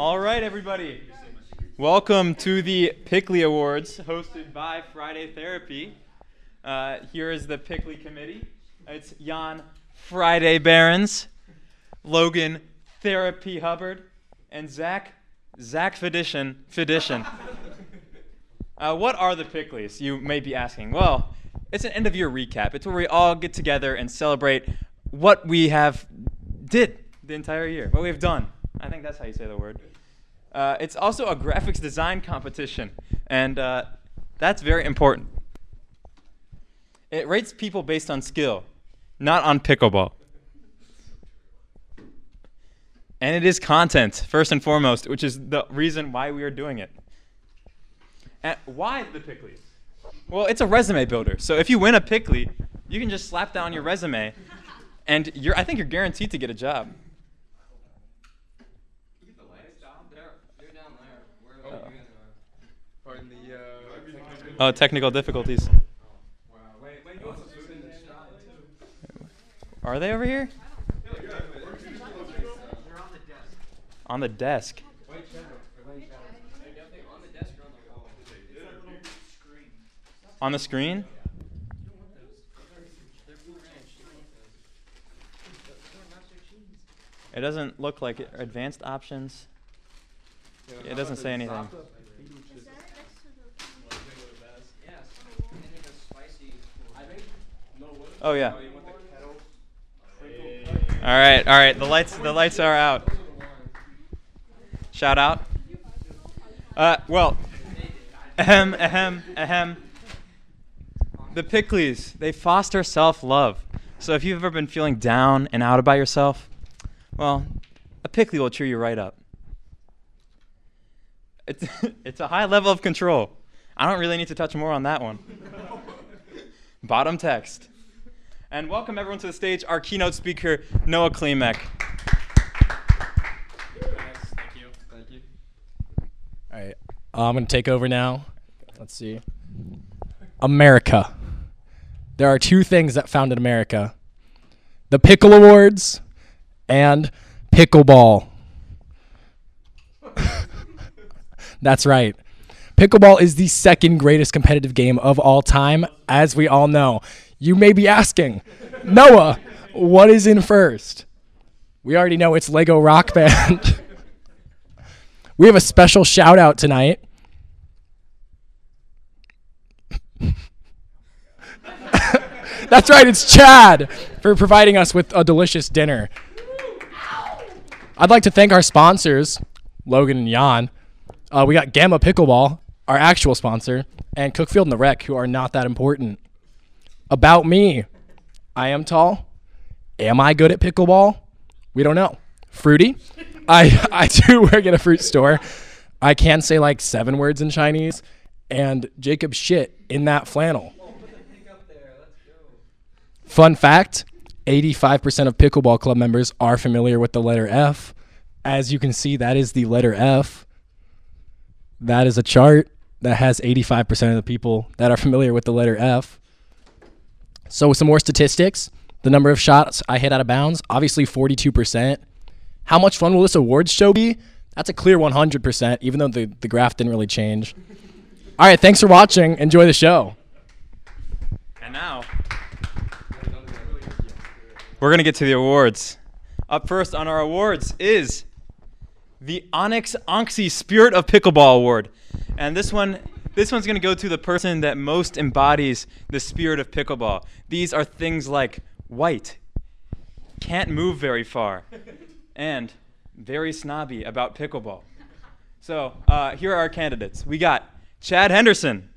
All right, everybody. Welcome to the Picklie Awards, hosted by Friday Therapy. Uh, here is the Picklie Committee. It's Jan Friday Barons, Logan Therapy Hubbard, and Zach Zach Fedition Fedition. Uh, what are the Picklies? You may be asking. Well, it's an end of year recap. It's where we all get together and celebrate what we have did the entire year, what we have done. I think that's how you say the word. Uh, it's also a graphics design competition, and uh, that's very important. It rates people based on skill, not on pickleball. And it is content, first and foremost, which is the reason why we are doing it. And why the Picklies? Well, it's a resume builder. So if you win a Picklie, you can just slap that on your resume, and you're, I think you're guaranteed to get a job. Oh, technical difficulties. Are they over here? On the desk. On the screen? It doesn't look like it. Advanced options. It doesn't say anything. Oh yeah. All right, all right. The lights, the lights are out. Shout out. Uh, well, ahem, ahem, ahem. The Picklies, they foster self-love. So if you've ever been feeling down and out about yourself, well, a Pickley will cheer you right up. It's, it's a high level of control. I don't really need to touch more on that one. Bottom text. And welcome everyone to the stage, our keynote speaker, Noah Klimek. All right. I'm going to take over now. Let's see. America. There are two things that founded America the Pickle Awards and pickleball. That's right. Pickleball is the second greatest competitive game of all time, as we all know. You may be asking, Noah, what is in first? We already know it's Lego Rock Band. we have a special shout out tonight. That's right, it's Chad for providing us with a delicious dinner. I'd like to thank our sponsors, Logan and Jan. Uh, we got Gamma Pickleball, our actual sponsor, and Cookfield and the Rec, who are not that important. About me, I am tall. Am I good at pickleball? We don't know. Fruity, I I do work at a fruit store. I can say like seven words in Chinese, and Jacob shit in that flannel. Fun fact 85% of pickleball club members are familiar with the letter F. As you can see, that is the letter F. That is a chart that has 85% of the people that are familiar with the letter F. So, with some more statistics, the number of shots I hit out of bounds, obviously 42%. How much fun will this awards show be? That's a clear 100%, even though the, the graph didn't really change. All right, thanks for watching. Enjoy the show. And now, we're going to get to the awards. Up first on our awards is the Onyx Onxie Spirit of Pickleball Award. And this one this one's going to go to the person that most embodies the spirit of pickleball. These are things like white, can't move very far, and very snobby about pickleball. So uh, here are our candidates. We got Chad Henderson,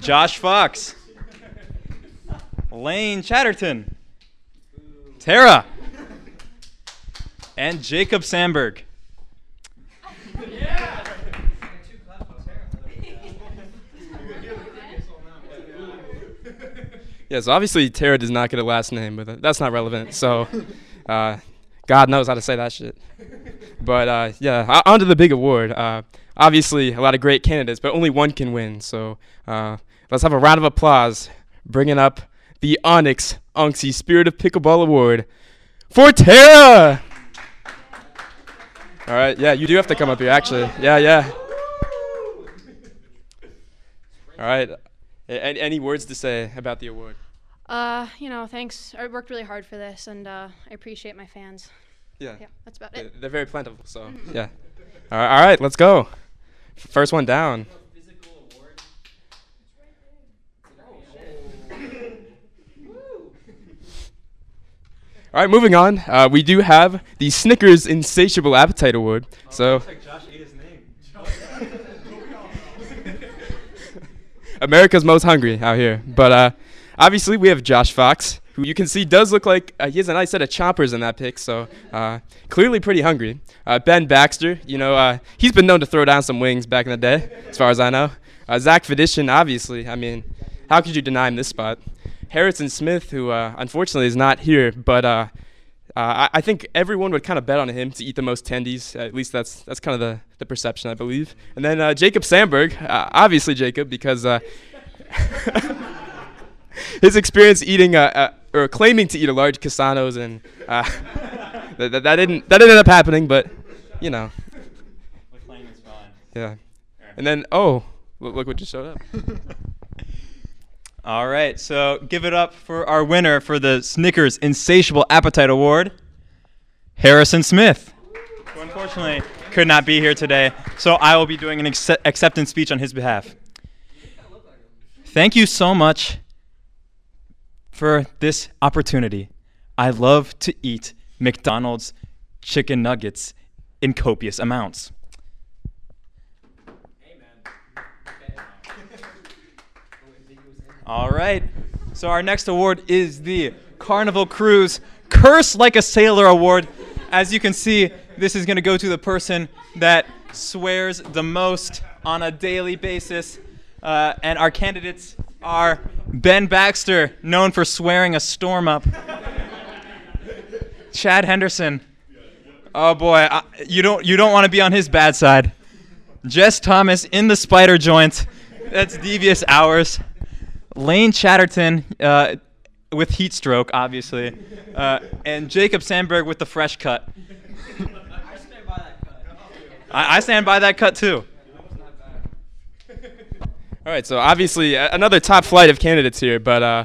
Josh Fox, Lane Chatterton, Tara, and Jacob Sandberg. Yeah, so obviously Tara does not get a last name, but that's not relevant. So, uh, God knows how to say that shit. But uh, yeah, on to the big award. Uh, obviously, a lot of great candidates, but only one can win. So uh, let's have a round of applause, bringing up the Onyx Unksy Spirit of Pickleball Award for Tara. All right. Yeah, you do have to come up here, actually. Yeah, yeah. All right. A- Any, any words to say about the award? Uh, you know, thanks. I worked really hard for this, and uh, I appreciate my fans. Yeah. Yeah, that's about They- it. They're very plentiful, so yeah. All right, all right, let's go. F- First one down. All right, moving on. Uh, we do have the Snickers Insatiable Appetite Award. So Josh ate his name. America's most hungry out here. But uh, obviously, we have Josh Fox, who you can see does look like uh, he has a nice set of chompers in that pic. So uh, clearly pretty hungry. Uh, ben Baxter, you know, uh, he's been known to throw down some wings back in the day, as far as I know. Uh, Zach Fedishin, obviously. I mean, how could you deny him this spot? Harrison Smith, who unfortunately is not here, but uh, I, I think everyone would kind of bet on him to eat the most tendies. At least that's that's kind of the, the perception, I believe. And then uh, Jacob Sandberg, uh, obviously Jacob, because uh, his experience eating uh, uh, or claiming to eat a large Cassano's, and uh, that, that, that didn't that didn't end up happening. But you know, McLean is fine. yeah. And then oh, look, look what just showed up. All right, so give it up for our winner for the Snickers Insatiable Appetite Award, Harrison Smith. Who unfortunately could not be here today, so I will be doing an acce- acceptance speech on his behalf. Thank you so much for this opportunity. I love to eat McDonald's chicken nuggets in copious amounts. All right. So our next award is the Carnival Cruise Curse Like a Sailor Award. As you can see, this is going to go to the person that swears the most on a daily basis. Uh, and our candidates are Ben Baxter, known for swearing a storm up. Chad Henderson. Oh boy, I, you don't you don't want to be on his bad side. Jess Thomas in the spider joint. That's devious hours. Lane Chatterton uh, with heat stroke, obviously, uh, and Jacob Sandberg with the fresh cut. I, I stand by that cut too. All right, so obviously another top flight of candidates here, but uh,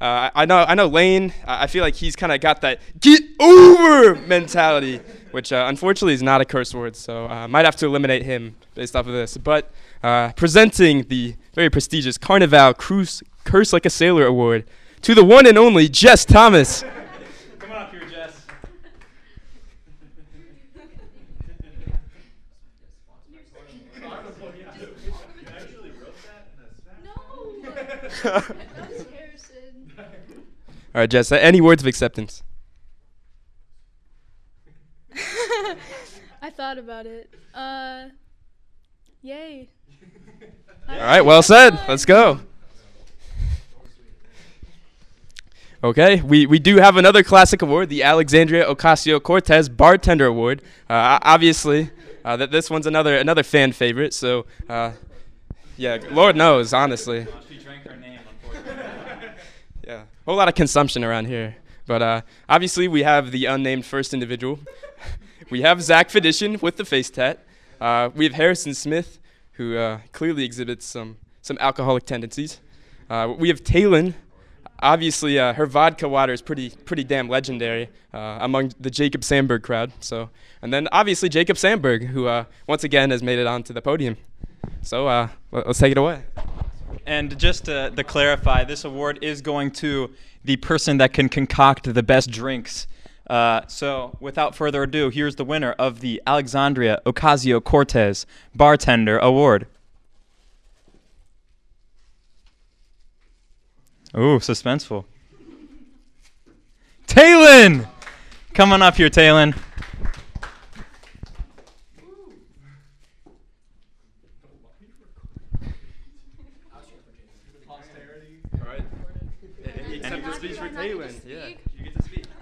uh, I know I know Lane. I I feel like he's kind of got that get over mentality, which uh, unfortunately is not a curse word, so I uh, might have to eliminate him based off of this. But uh, presenting the very prestigious Carnival Cruise Curse Like a Sailor Award to the one and only Jess Thomas. Come on up here, Jess. All right, Jess. uh, Any words of acceptance? I thought about it. Uh, yay. All right, well said. Let's go. Okay, we, we do have another classic award, the Alexandria Ocasio Cortez Bartender Award. Uh, obviously, uh, that this one's another another fan favorite. So, uh, yeah, Lord knows, honestly. Yeah, a whole lot of consumption around here. But uh, obviously, we have the unnamed first individual. we have Zach Fedishin with the face tat. Uh, we have Harrison Smith, who uh, clearly exhibits some some alcoholic tendencies. Uh, we have Talon. Obviously, uh, her vodka water is pretty pretty damn legendary uh, among the Jacob Sandberg crowd. So, and then obviously Jacob Sandberg, who uh, once again has made it onto the podium. So uh, let- let's take it away. And just to, to clarify, this award is going to the person that can concoct the best drinks. Uh, so, without further ado, here's the winner of the Alexandria Ocasio Cortez Bartender Award. Ooh, suspenseful. Talon! Come on up here, Talon.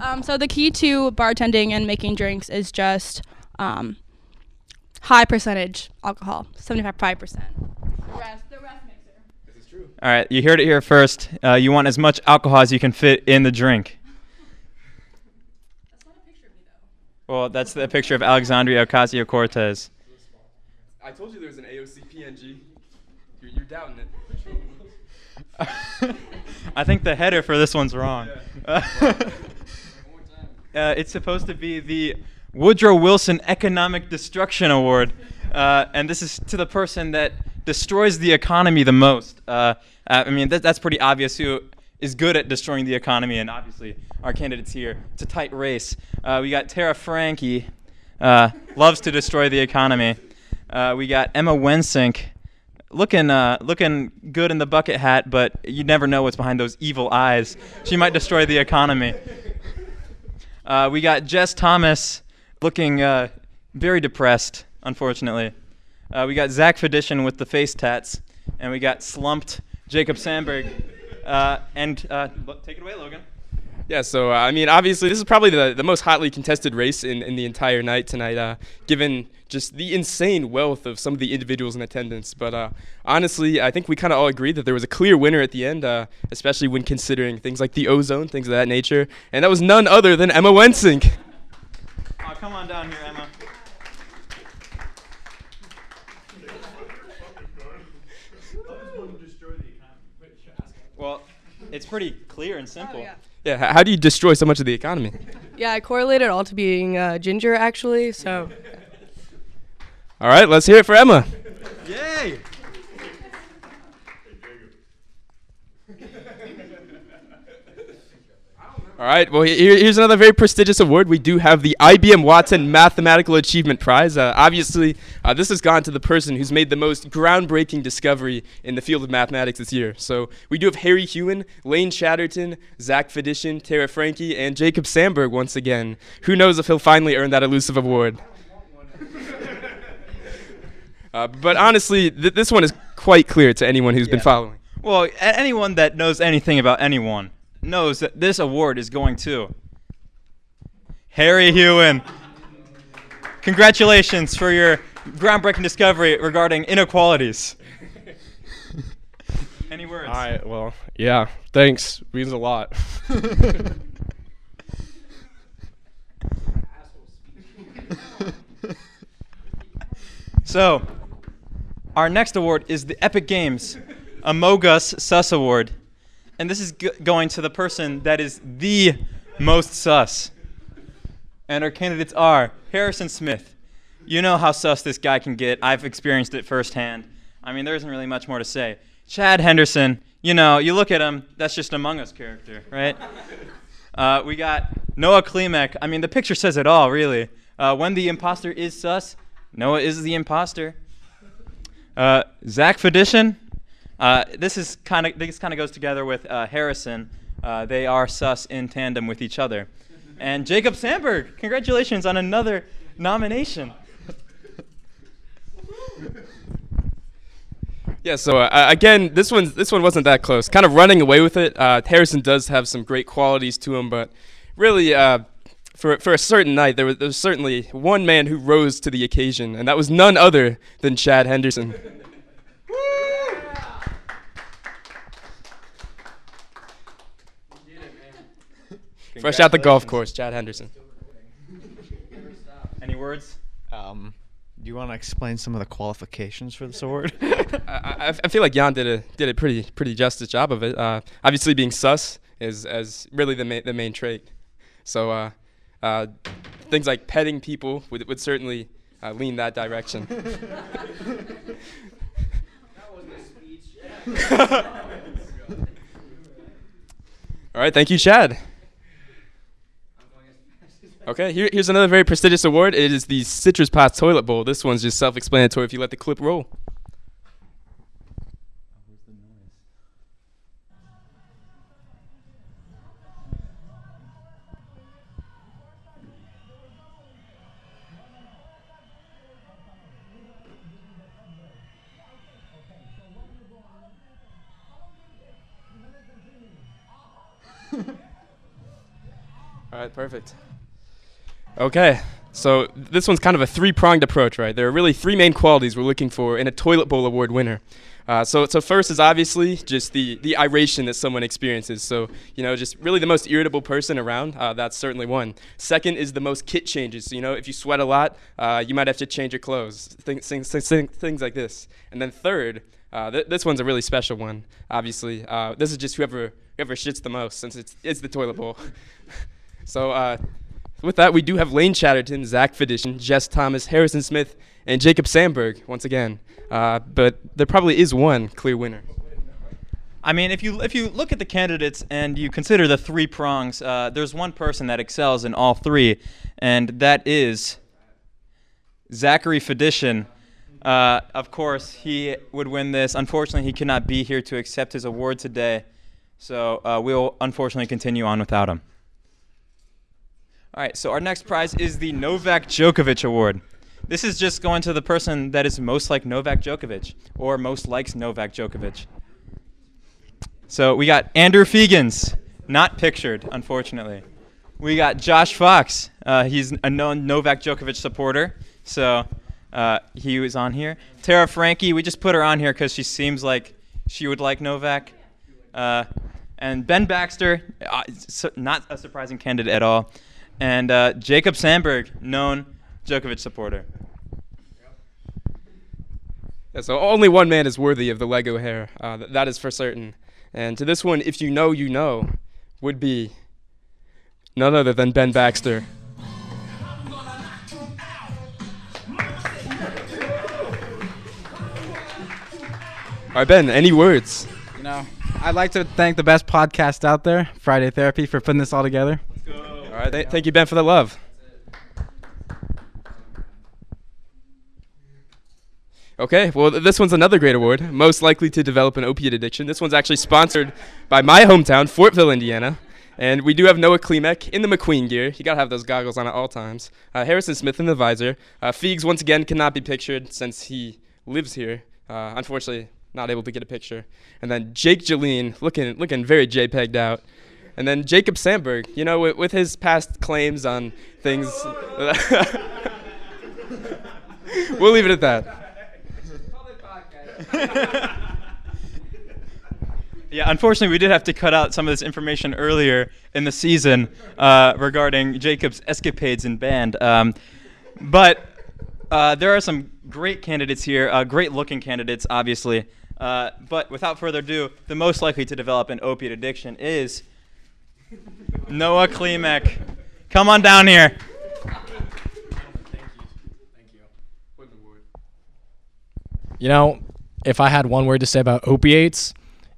Um, so the key to bartending and making drinks is just um, high percentage alcohol, 75 percent. The rest, the rest mixer. This is true. All right, you heard it here first. Uh, you want as much alcohol as you can fit in the drink. That's not a picture of me though. Well, that's the picture of Alexandria Ocasio Cortez. I told you there was an AOC PNG. You're, you're doubting it. I think the header for this one's wrong. Uh, it's supposed to be the Woodrow Wilson Economic Destruction Award, uh, and this is to the person that destroys the economy the most. Uh, I mean, that, that's pretty obvious who is good at destroying the economy, and obviously our candidates here. It's a tight race. Uh, we got Tara Franke, uh, loves to destroy the economy. Uh, we got Emma Wensink, looking uh, looking good in the bucket hat, but you never know what's behind those evil eyes. She might destroy the economy. Uh, we got Jess Thomas, looking uh, very depressed, unfortunately. Uh, we got Zach Fedition with the face tats, and we got slumped Jacob Sandberg. Uh, and uh, take it away, Logan. Yeah, so uh, I mean, obviously, this is probably the, the most hotly contested race in, in the entire night tonight, uh, given just the insane wealth of some of the individuals in attendance. But uh, honestly, I think we kind of all agreed that there was a clear winner at the end, uh, especially when considering things like the ozone, things of that nature. And that was none other than Emma Wensink. Oh, come on down here, Emma. Well, it's pretty clear and simple. yeah. Yeah, how do you destroy so much of the economy? Yeah, I correlated all to being uh, ginger actually. So All right, let's hear it for Emma. Yay! All right. Well, here, here's another very prestigious award. We do have the IBM Watson Mathematical Achievement Prize. Uh, obviously, uh, this has gone to the person who's made the most groundbreaking discovery in the field of mathematics this year. So we do have Harry Hewen, Lane Chatterton, Zach Fedition, Tara Franke, and Jacob Sandberg once again. Who knows if he'll finally earn that elusive award? Uh, but honestly, th- this one is quite clear to anyone who's been following. Well, a- anyone that knows anything about anyone knows that this award is going to Harry Hewen. Congratulations for your groundbreaking discovery regarding inequalities. Any words? All right. Well, yeah. Thanks. Means a lot. So, our next award is the Epic Games Amogus Sus Award. And this is g- going to the person that is the most sus. And our candidates are Harrison Smith. You know how sus this guy can get. I've experienced it firsthand. I mean, there isn't really much more to say. Chad Henderson, you know, you look at him, that's just Among Us character, right? Uh, we got Noah Klimek. I mean, the picture says it all, really. Uh, when the imposter is sus, Noah is the imposter. Uh, Zach Fedition. Uh, this is kind of this kind of goes together with uh, Harrison. Uh, they are sus in tandem with each other. And Jacob Sandberg. Congratulations on another nomination. Yeah, so uh, again, this one this one wasn't that close. Kind of running away with it. Uh, Harrison does have some great qualities to him, but really, uh, for for a certain night, there was, there was certainly one man who rose to the occasion, and that was none other than Chad Henderson. Fresh out the golf course, Chad Henderson. Any words? Um, do you want to explain some of the qualifications for this award? I, I, I feel like Jan did a did a pretty pretty justice job of it. Uh, obviously, being sus is as really the main the main trait. So uh, uh, things like petting people would would certainly uh, lean that direction. All right, thank you, Chad. Okay, here, here's another very prestigious award. It is the Citrus Pot Toilet Bowl. This one's just self-explanatory if you let the clip roll. All right, perfect. Okay, So this one's kind of a three-pronged approach, right? There are really three main qualities we're looking for in a toilet bowl award winner. Uh, so, so first is obviously just the the iration that someone experiences. So, you know, just really the most irritable person around. Uh, that's certainly one. Second is the most kit changes. So, you know, if you sweat a lot, uh, you might have to change your clothes. Things, things, things, things like this. And then third, uh, th- this one's a really special one. Obviously, uh, this is just whoever whoever shits the most, since it's it's the toilet bowl. so. With that, we do have Lane Chatterton, Zach Fedition, Jess Thomas, Harrison Smith, and Jacob Sandberg once again. Uh, but there probably is one clear winner. I mean, if you if you look at the candidates and you consider the three prongs, uh, there's one person that excels in all three, and that is Zachary Fedition. Uh, of course, he would win this. Unfortunately, he cannot be here to accept his award today, so uh, we'll unfortunately continue on without him. All right, so our next prize is the Novak Djokovic Award. This is just going to the person that is most like Novak Djokovic or most likes Novak Djokovic. So we got Andrew Fegans, not pictured, unfortunately. We got Josh Fox. Uh, he's a known Novak Djokovic supporter, so uh, he was on here. Tara Frankie, we just put her on here because she seems like she would like Novak. Uh, and Ben Baxter, uh, not a surprising candidate at all and uh, Jacob Sandberg, known Djokovic supporter. Yeah, so only one man is worthy of the Lego hair. Uh, th- that is for certain. And to this one, if you know, you know, would be none other than Ben Baxter. All right, Ben. Any words? You know, I'd like to thank the best podcast out there, Friday Therapy, for putting this all together. All right, th- thank you, Ben, for the love. Okay, well, this one's another great award. Most likely to develop an opiate addiction. This one's actually sponsored by my hometown, Fortville, Indiana. And we do have Noah Klimek in the McQueen gear. You gotta have those goggles on at all times. Uh, Harrison Smith in the visor. Uh, Feegs, once again, cannot be pictured since he lives here. Uh, unfortunately, not able to get a picture. And then Jake Jaleen, looking, looking very JPEG'd out. And then Jacob Sandberg, you know, with, with his past claims on things. we'll leave it at that. Yeah, unfortunately, we did have to cut out some of this information earlier in the season uh, regarding Jacob's escapades in band. Um, but uh, there are some great candidates here, uh, great looking candidates, obviously. Uh, but without further ado, the most likely to develop an opiate addiction is Noah Klimek. Come on down here. You know, if I had one word to say about opiates,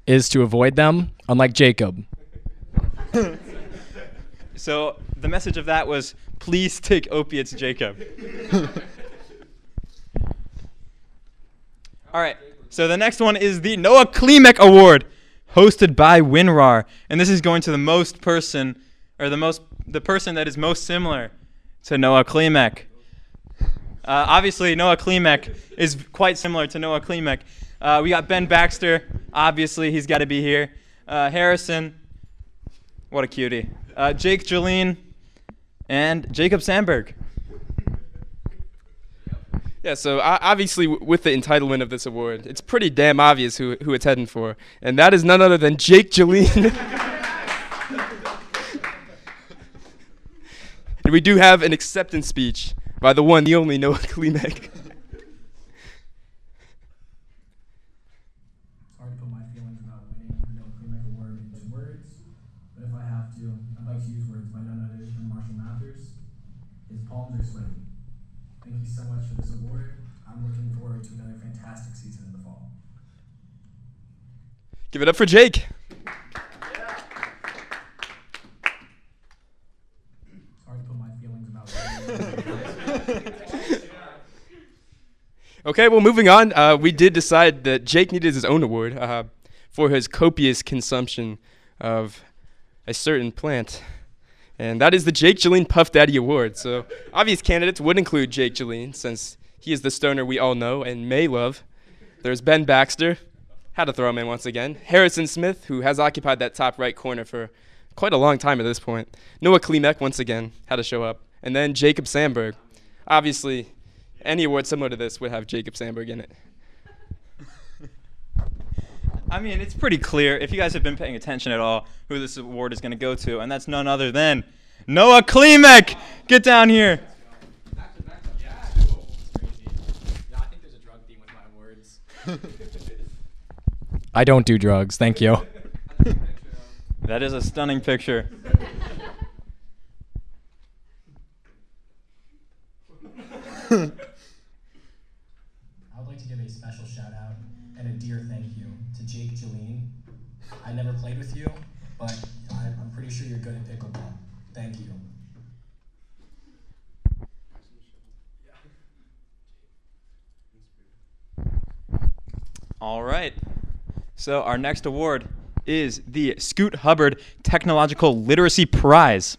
is to avoid them, unlike Jacob. So the message of that was please take opiates, Jacob. All right. So the next one is the Noah Klimek Award, hosted by WinRAR, and this is going to the most person, or the most, the person that is most similar to Noah Klimek. Uh, obviously, Noah Klimek is quite similar to Noah Klimek. Uh, we got Ben Baxter. Obviously, he's got to be here. Uh, Harrison. What a cutie. Uh, Jake Jaleen. And Jacob Sandberg. Yeah, so obviously, with the entitlement of this award, it's pretty damn obvious who, who it's heading for. And that is none other than Jake Jaleen. and we do have an acceptance speech by the one, the only Noah Klimek. It's hard to put my feelings about winning the No Klimek Award into words, but if I have to, I'd like to use words by none other than Marshall Mathers. His palms are sweaty. Thank you so much for this award. I'm looking forward to another fantastic season in the fall. Give it up for Jake. It's hard to put my feelings about winning. Okay, well, moving on. Uh, we did decide that Jake needed his own award uh, for his copious consumption of a certain plant. And that is the Jake Jaleen Puff Daddy Award. So, obvious candidates would include Jake Jaleen, since he is the stoner we all know and may love. There's Ben Baxter. Had to throw him in once again. Harrison Smith, who has occupied that top right corner for quite a long time at this point. Noah Klimek, once again, had to show up. And then Jacob Sandberg. obviously, any award similar to this would have Jacob Sandberg in it. I mean, it's pretty clear if you guys have been paying attention at all who this award is going to go to, and that's none other than Noah Klimek. Get down here. I don't do drugs. Thank you. That is a stunning picture. I would like to give a special shout out and a dear thank you to Jake Jeline. I never played with you, but I'm, I'm pretty sure you're good at pickleball. Thank you. All right. So our next award is the Scoot Hubbard Technological Literacy Prize.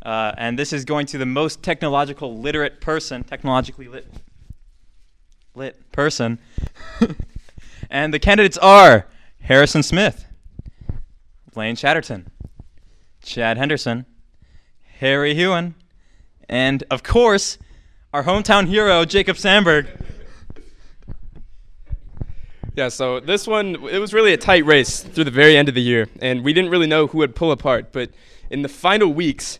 Uh, and this is going to the most technological literate person, technologically lit, lit person. and the candidates are Harrison Smith, Blaine Chatterton, Chad Henderson, Harry Hewen, and of course, our hometown hero, Jacob Sandberg. Yeah, so this one, it was really a tight race through the very end of the year, and we didn't really know who would pull apart. But in the final weeks,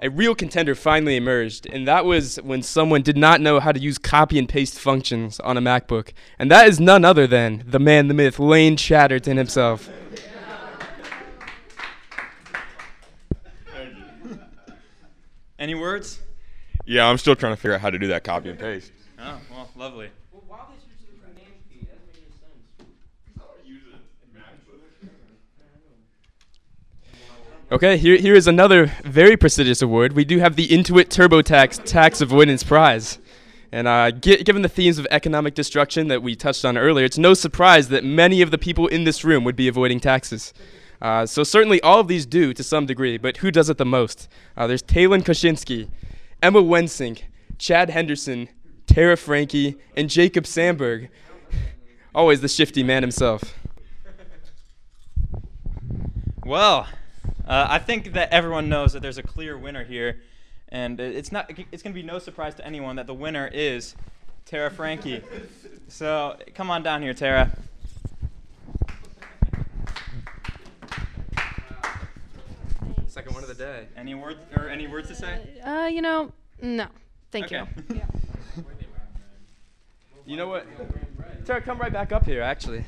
a real contender finally emerged, and that was when someone did not know how to use copy and paste functions on a MacBook. And that is none other than the man, the myth, Lane Chatterton himself. Any words? Yeah, I'm still trying to figure out how to do that copy and paste. Oh, well, lovely. Okay, here, here is another very prestigious award. We do have the Intuit TurboTax Tax Avoidance Prize. And uh, gi- given the themes of economic destruction that we touched on earlier, it's no surprise that many of the people in this room would be avoiding taxes. Uh, so certainly all of these do to some degree, but who does it the most? Uh, there's Talon Kaczynski, Emma Wensink, Chad Henderson, Tara Frankie, and Jacob Sandberg. Always the shifty man himself. Well, uh, I think that everyone knows that there's a clear winner here, and it's not. It's going to be no surprise to anyone that the winner is Tara Frankie. so come on down here, Tara. Second one of the day. Any words or any words to say? Uh, you know, no. Thank Okay. you. You know what? Tara, come right back up here, actually.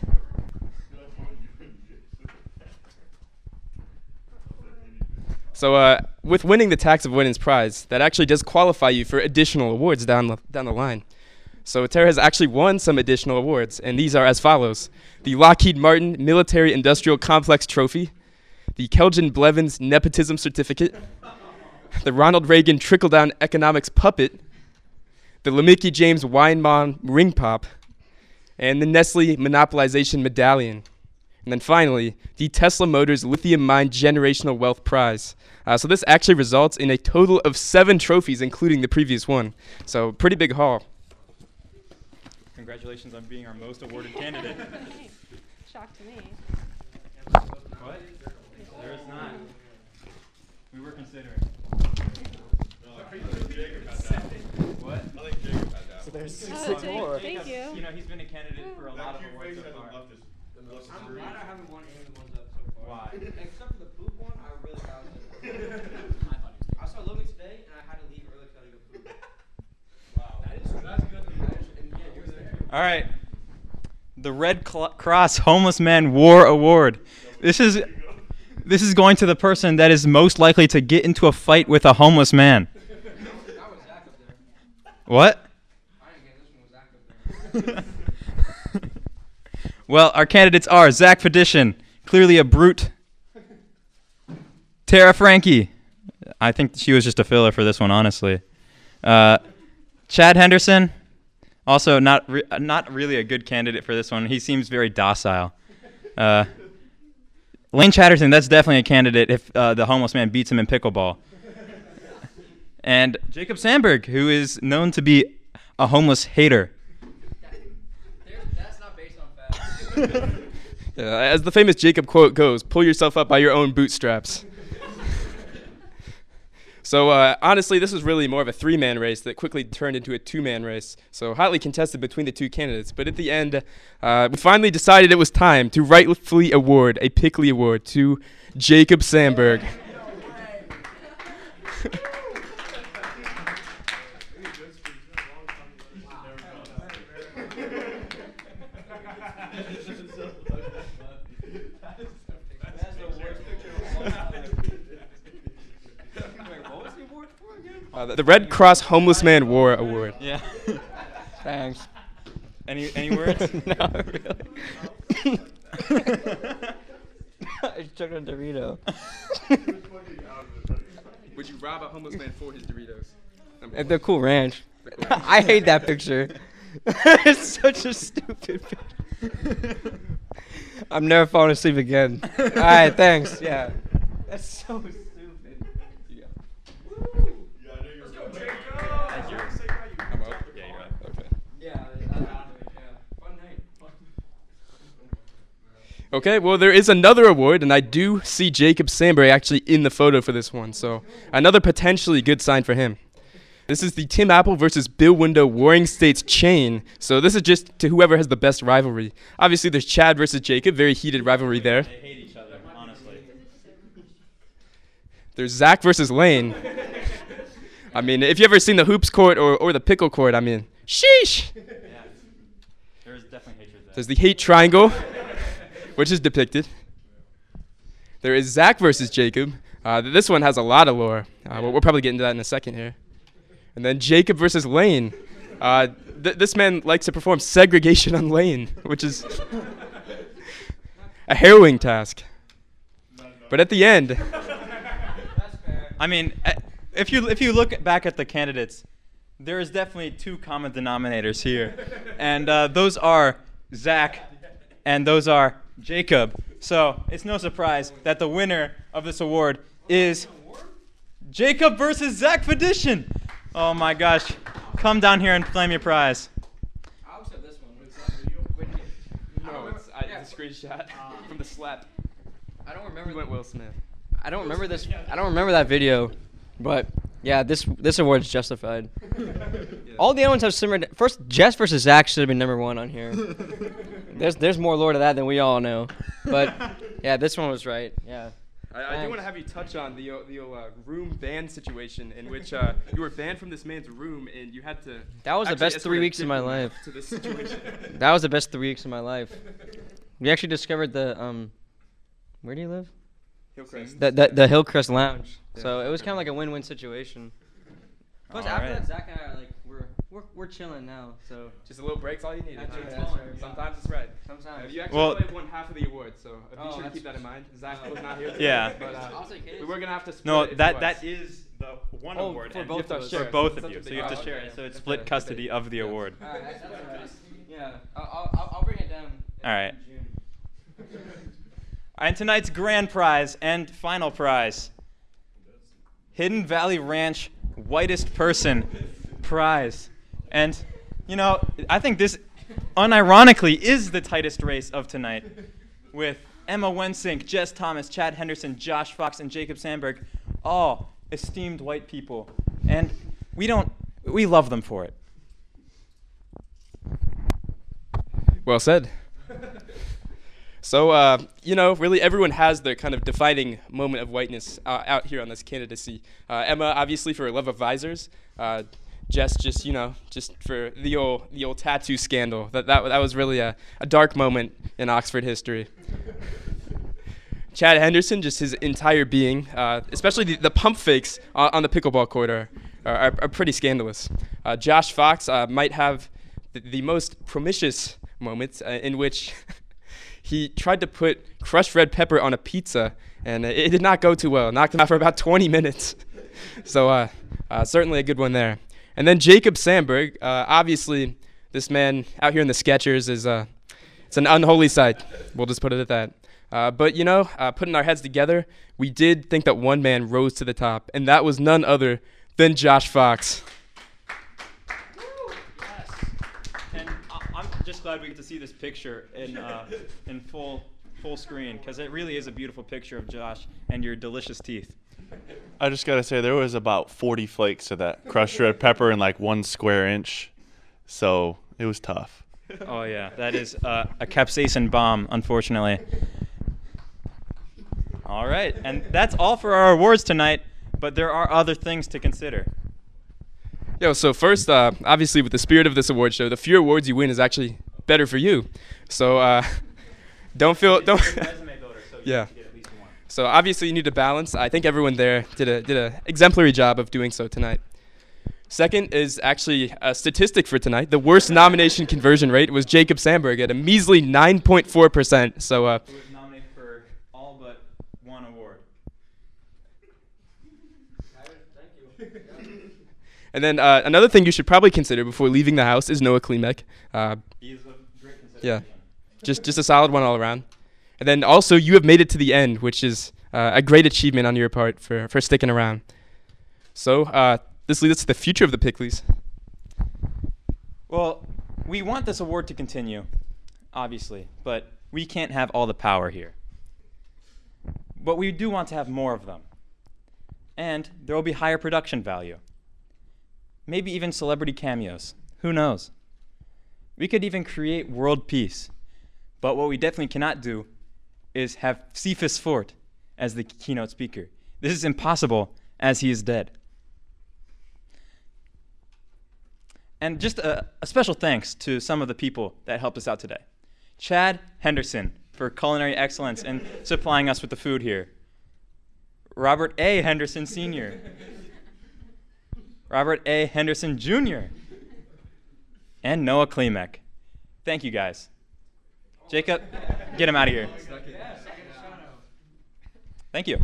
So, uh, with winning the tax of avoidance prize, that actually does qualify you for additional awards down the, down the line. So, Tara has actually won some additional awards, and these are as follows the Lockheed Martin Military Industrial Complex Trophy, the Kelvin Blevins Nepotism Certificate, the Ronald Reagan Trickle Down Economics Puppet, the Lemicki James Weinbaum Ring Pop, and the Nestle Monopolization Medallion. And then finally, the Tesla Motors Lithium Mine Generational Wealth Prize. Uh, so this actually results in a total of seven trophies, including the previous one. So pretty big haul. Congratulations on being our most awarded candidate. Shock to me. What? There is not. We were considering. What? So there's Oh, six thank- more. Thank you. You know, he's been a candidate for a lot of awards so far. I'm glad I haven't won any of the ones up so far. Why? Except for the poop one, I really thought it I saw Logan today, and I had to leave early because I had to go poop. Wow. That is that's good. And yeah, you're there. All right. The Red Cl- Cross Homeless Man War Award. This is this is going to the person that is most likely to get into a fight with a homeless man. That was Zach up there. What? I didn't get this one was Zach up there. Well, our candidates are Zach Fedition, clearly a brute. Tara Frankie. I think she was just a filler for this one, honestly. Uh, Chad Henderson, also not re- not really a good candidate for this one. He seems very docile. Uh, Lane Chatterton, that's definitely a candidate if uh, the homeless man beats him in pickleball. And Jacob Sandberg, who is known to be a homeless hater. That's not based on facts. As the famous Jacob quote goes, pull yourself up by your own bootstraps. So uh, honestly, this was really more of a three-man race that quickly turned into a two-man race. So hotly contested between the two candidates. But at the end, uh, we finally decided it was time to rightfully award a Picklie Award to Jacob Sandberg. Uh, the- the Red Cross Homeless Man War Award. Yeah. Thanks. Any any words? no, really. I just took a Dorito. Would you rob a homeless man for his Doritos? If they're cool ranch. I hate that picture. it's such a stupid picture. I'm never falling asleep again. All right, thanks. Yeah. That's so stupid. Yeah. Fun night. Okay, well, there is another award, and I do see Jacob Sandberg actually in the photo for this one, so another potentially good sign for him. This is the Tim Apple versus Bill Window Warring States chain. So this is just to whoever has the best rivalry. Obviously, there's Chad versus Jacob, very heated rivalry there. They hate each other, honestly. There's Zach versus Lane. I mean, if you ever seen the hoops court or, or the pickle court, I mean, sheesh. Yeah. There is definitely hatred there. There's the hate triangle, which is depicted. There is Zach versus Jacob. Uh, this one has a lot of lore. Uh, we'll, we'll probably get into that in a second here. And then Jacob versus Lane. Uh, th- this man likes to perform segregation on Lane, which is a harrowing task. But at the end, I mean, eh, if you if you look back at the candidates, there is definitely two common denominators here, and uh, those are Zach, and those are Jacob. So it's no surprise that the winner of this award is Jacob versus Zach Fedition. Oh my gosh! Come down here and claim your prize. I also this one. no, it's, I, it's a screenshot from the slap. I don't remember. He went Will Smith. I don't remember this. I don't remember that video, but yeah, this this award's justified. All the other ones have similar. First, Jess versus Zach should have been number one on here. there's there's more lore to that than we all know, but yeah, this one was right. Yeah. I, I do want to have you touch on the the uh, room ban situation in which uh, you were banned from this man's room and you had to. That was the best three weeks of my life. To this situation. That was the best three weeks of my life. We actually discovered the um, where do you live? Hillcrest. The the, the Hillcrest Lounge. So it was kind of like a win-win situation. Plus, after Alright. that, Zach and I are like we're we're, we're chilling now. So Just a little break's all you need. That's huh? right, right. Sometimes it's right. Sometimes. Uh, you actually Well- only won half of the award, so uh, be Oh, sure to keep that in mind. Zach oh. was not here. Today, Yeah. But uh, I'll take his. we were gonna have to split No, it that that is the one Oh, award for and both you of us. share Sure. both of you. So you have to share it. So it's split custody of the award. Alright, that's, that's right. Yeah, I'll, I'll, I'll bring it down. in All right. And tonight's grand prize and final prize Hidden Valley Ranch Whitest Person Prize. And, you know, I think this unironically is the tightest race of tonight with Emma Wensink, Jess Thomas, Chad Henderson, Josh Fox, and Jacob Sandberg, all esteemed white people. And we don't, we love them for it. Well said. So, uh, you know, really everyone has their kind of defining moment of whiteness uh, out here on this candidacy. Uh, Emma, obviously, for love of visors. Uh, Jess, just, you know, just for the old, the old tattoo scandal. That, that, that was really a, a dark moment in Oxford history. Chad Henderson, just his entire being, uh, especially the, the pump fakes on, on the pickleball court, are, are, are pretty scandalous. Uh, Josh Fox might have the, the most promiscuous moments in which he tried to put crushed red pepper on a pizza, and it, it did not go too well. Knocked him out for about 20 minutes. so uh, uh, certainly a good one there. And then Jacob Sandberg, uh, obviously this man out here in the Skechers is uh, it's an unholy sight. We'll just put it at that. Uh, but you know, uh, putting our heads together, we did think that one man rose to the top, and that was none other than Josh Fox. And I- I'm just glad we get to see this picture in uh, in full full screen because it really is a beautiful picture of Josh and your delicious teeth. I just gotta say there was about 40 flakes of that crushed red pepper in like one square inch, so it was tough. Oh yeah, that is uh, a capsaicin bomb, unfortunately. All right, and that's all for our awards tonight. But there are other things to consider. Yo, so first, uh, obviously, with the spirit of this award show, the fewer awards you win is actually better for you. So uh, don't feel don't. yeah. So obviously, you need to balance. I think everyone there did a did a exemplary job of doing so tonight. Second is actually a statistic for tonight. The worst nomination conversion rate was Jacob Sandberg at a measly 9.4%. So uh, Who was nominated for all but one award. And then uh, another thing you should probably consider before leaving the house is Noah Klimek. Uh, He is a great yeah, just just a solid one all around. And then also you have made it to the end, which is uh, a great achievement on your part for for sticking around. So uh, this leads us to the future of the Picklies. Well, we want this award to continue, obviously, but we can't have all the power here. But we do want to have more of them. And there will be higher production value. Maybe even celebrity cameos. Who knows? We could even create world peace. But what we definitely cannot do is have Cephas Fort as the keynote speaker. This is impossible as he is dead. And just a, a special thanks to some of the people that helped us out today. Chad Henderson for culinary excellence and supplying us with the food here. Robert A. Henderson Sr. Robert A. Henderson Jr. And Noah Klimek. Thank you guys. Jacob, get him out of here. Thank you.